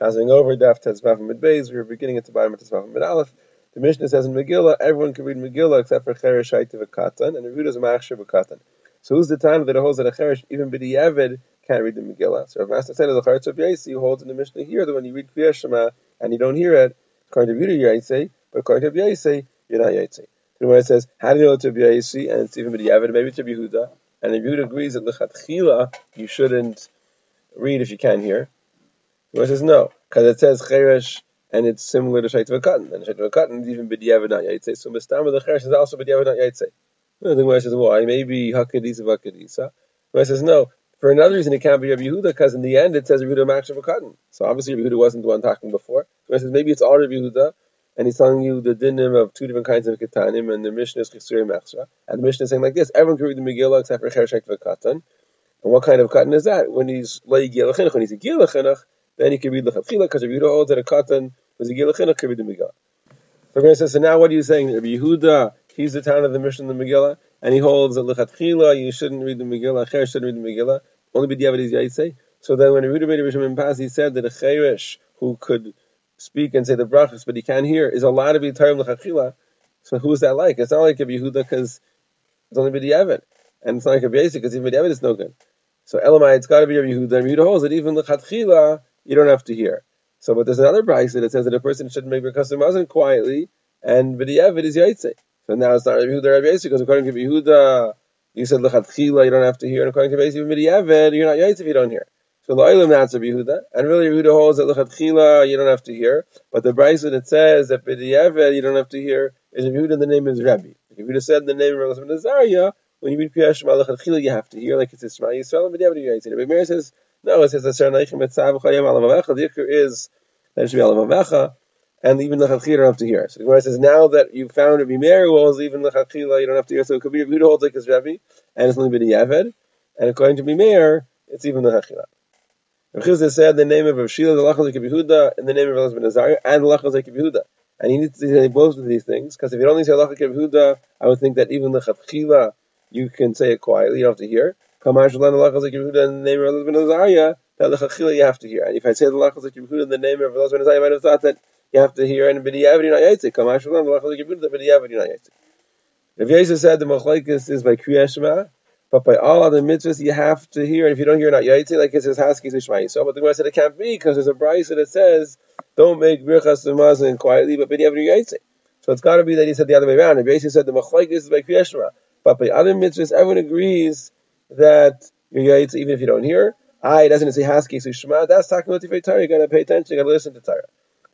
Chazing over Daf Tezvav Mid Beis. We are beginning at the bottom of Tezvav Mid Aleph. The Mishnah says in Megillah, everyone can read Megillah except for Cheresh Shaitiv Katan, and Revuda is Machshir Katan. So who's the time that it holds that a Cheresh, even B'di'evid, can't read the Megillah? So if Master said the Charetz of Yaisi, holds in the Mishnah here that when you read Kriyat Shema and you don't hear it, according to you're Yaisi, but according to Yaisi, you're not Yaisi. The Gemara says, how do you know it's Rabbi Yaisi and it's even B'di'evid? Maybe it's Rabbi Yehuda. And Yehuda agrees that Lechatchila, you shouldn't read if you can't hear. Says, no, because it says Cheresh and it's similar to Shait V'Katan. And Shait V'Katan is even B'di'evid not Yaitse. So Mistama the Cheresh is also B'di'evid not Yaitse. The Gemara says, why? Maybe Hakadisa V'Kadisa. The Gemara says, no. For another reason, it can't be Rabbi Yehuda because in the end it says Rabbi Yehuda Makshav Katan. So obviously Rabbi Yehuda wasn't the one talking before. So Gemara says, maybe it's all Rabbi Yehuda and he's telling you the dinim of two different kinds of ketanim, and the Mishnah is Chesuri Mechsra. And the Mishnah is saying like this: everyone can read the Megillah except for Cheresh V'Katan. And what kind of katan is that? When he's lay Gilachinach, when he's a Gilachinach, then he can read Lechatchila because Rabbi Yehuda holds that a katan was a Gilachinach can read the Megillah. So Rabbi says, so now what are you saying? Rabbi Yehuda, he's the town of the Mishnah, the Megillah, and he holds that Lechatchila, you shouldn't read the Megillah, Cheresh shouldn't read the Megillah, only B'diavad is Yaitse. So then when Rabbi Yehuda a Pas, he said that a Cheresh who could speak and say the brachas, but he can't hear, is allowed to be Tarim L'chachila. So who is that like? It's not like Rabbi Yehuda because it's only B'diavad. And it's not like Rabbi Yosef because even B'diavad is no good. So Elamai, it's got to be Rabbi Yehuda. Rabbi Yehuda holds that even L'chachila, you don't have to hear. So, but there's another price that says that a person should make Birkas Hamazon quietly, and B'diavad is Yaitse. So now it's not Rabbi Yehuda, Rabbi Yosef, because according to Rabbi Yehuda, you said L'chachila, you don't have to hear, and according to Rabbi even you're not Yaitse if you don't hear. So La'ilim that's Rabbi Yehuda, and really Rabbi Yehuda holds that L'chatchila you don't have to hear, but the brisa that says that B'di'eved you don't have to hear is Rabbi Yehuda, the name is Rabbi. If Yehuda said the name of Rabbi Nazariah, when you read Kriyat Shema L'chatchila you have to hear, like it says Shema Yisrael, and B'di'eved you say. Rabbi Meir says, no, it says Asher Neichim Etzav Chayim Alavavecha, the Yikr is that it should be Alavavecha, and even you don't have to hear. So the Gemara says, now that you found Rabbi Meir holds even L'chatchila you don't have to hear, so it could be Rabbi holds like his Rabbi, and it's only B'di'eved, and according to Rabbi Meir, it's even L'chatchila. Rav Chisda said the name of Rav Shila, the Lachal Yehuda, and the name of Elazar ben Azariah, and the Lachal Yehuda. And he needs to say both of these things, because if you only say Lachal Yehuda, I would think that even the Chatchila, you can say it quietly, you don't have to hear. Kamar Shalan, Lachal Yehuda, and the name of Elazar ben Azariah, that the Chatchila you have to hear. And if I say the Lachal Yehuda, in the name of Elazar ben Azariah, I might have thought that you have to hear, and you're not Yaitzik. Kamar Shalan, the Lachal Yehuda, you're not Yaitzik. Rav Yosef said the Machlaikis is by Kriyat Shema, but by all other mitzvahs, you have to hear, and if you don't hear, not yaitze, like it says Haskis Ishma Yisrael. But the Gemara said it can't be because there's a brisa that says, "Don't make birchas demazin quietly, but b'diavad yaitze." So it's got to be that he said the other way around. And basically said the machlekes is by kriyashma, but by other mitzvahs, everyone agrees that you're yaitze even if you don't hear. I doesn't say Haskis Ishma. That's talking about the Torah. You got to pay attention. You got to listen to Torah.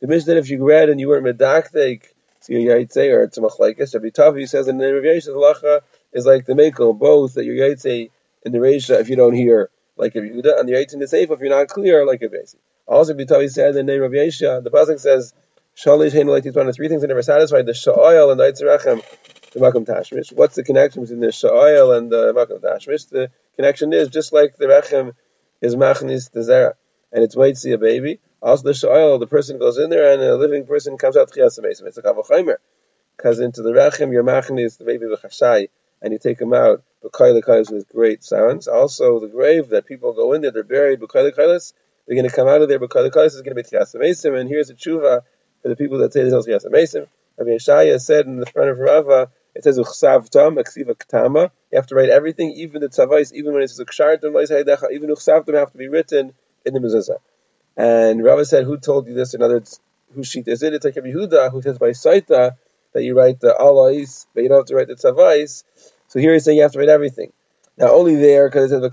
The that if you read and you weren't medaktek, so you're yaitze or it's machlekes. Rabbi Tavi says in the name of Yeshua, is like the Mekel, both that you're Yaitse in the Reisha if you don't hear like a Yehuda, and the Yaitse in the Seif if you're not clear like a Basi. Also, Bitavi said in the name of Yesha, the Pasuk says, Shalish Hain like these one of three things that never satisfied the Sha'oil and the Yitzrachem, the Makam Tashmish. What's the connection between the Sha'oil and the Makam Tashmish? The connection is just like the Rechem is Machnis the Zera, and it's to see a baby. Also, the Sha'oil, the person goes in there and a living person comes out Chiyas It's a Kavachaimer. Because into the Rechem, your Machnis, the baby, the Chashai, and you take him out b'kayla with great sounds. Also, the grave that people go in there, they're buried b'kayla They're going to come out of there b'kayla is going to be tiyasa mesim. And here's a tshuva for the people that say this is tiyasa mesim. Rabbi Yeshaya said in the front of Rava, it says uchsav tam aksiva ktama. You have to write everything, even the tzavais, even when it says ukshartim even uchsav tam have to be written in the mezuzah. And Rava said, who told you this? In other words, whose sheet is it? It's like Yehuda, who says by saita that you write the alais, but you don't have to write the tzavais. So here he's saying you have to write everything. Now only there because it says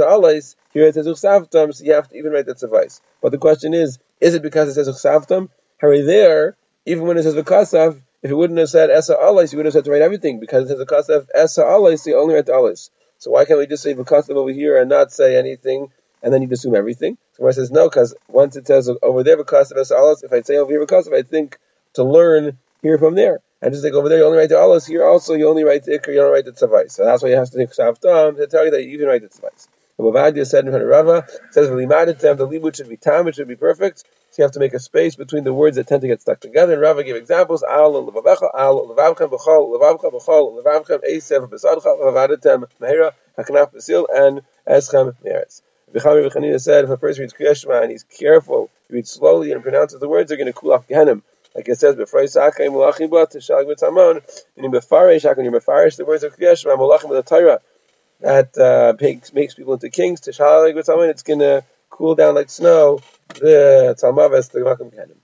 of alais. Here it says uchsavtam, so you have to even write that suffice. But the question is, is it because it says uchsavtam? Hurry there, even when it says v'kasav, if it wouldn't have said esa alais, he would have said to write everything because it says v'kasav esa alais, you only write the alais. So why can't we just say v'kasav over here and not say anything, and then you assume everything? So I says no, because once it says over there v'kasav esa alais, if I say over here v'kasav, I think to learn here from there. And just like over there, you only write the alas. Here also, you only write the ikr, you don't write the tzavais. So that's why you have to take savtam to tell you that you even write the tzavais. Ravadia said in front of Rava, says V'limadit to have the limud should be tam, it should be perfect. So you have to make a space between the words that tend to get stuck together. And Rava gave examples: al levavecha, al levavchem, b'chol levavchem, b'chol levavchem, esev b'sadcha, v'avaditem mehera, haknaf b'sil, and eschem meretz. V'chami v'chanina said, if a person reads Kriyashma and he's careful, he reads slowly and pronounces the words, they're going to cool off Gehenim. Like it says, "Befreis akai mulachim ba tishag. And in befarish, how can you befarish the words of Kriyashma mulachim with the Torah? that uh, makes, makes people into kings. Tishalig or something, it's going to cool down like snow. The Talmavas, the Makam Kenim.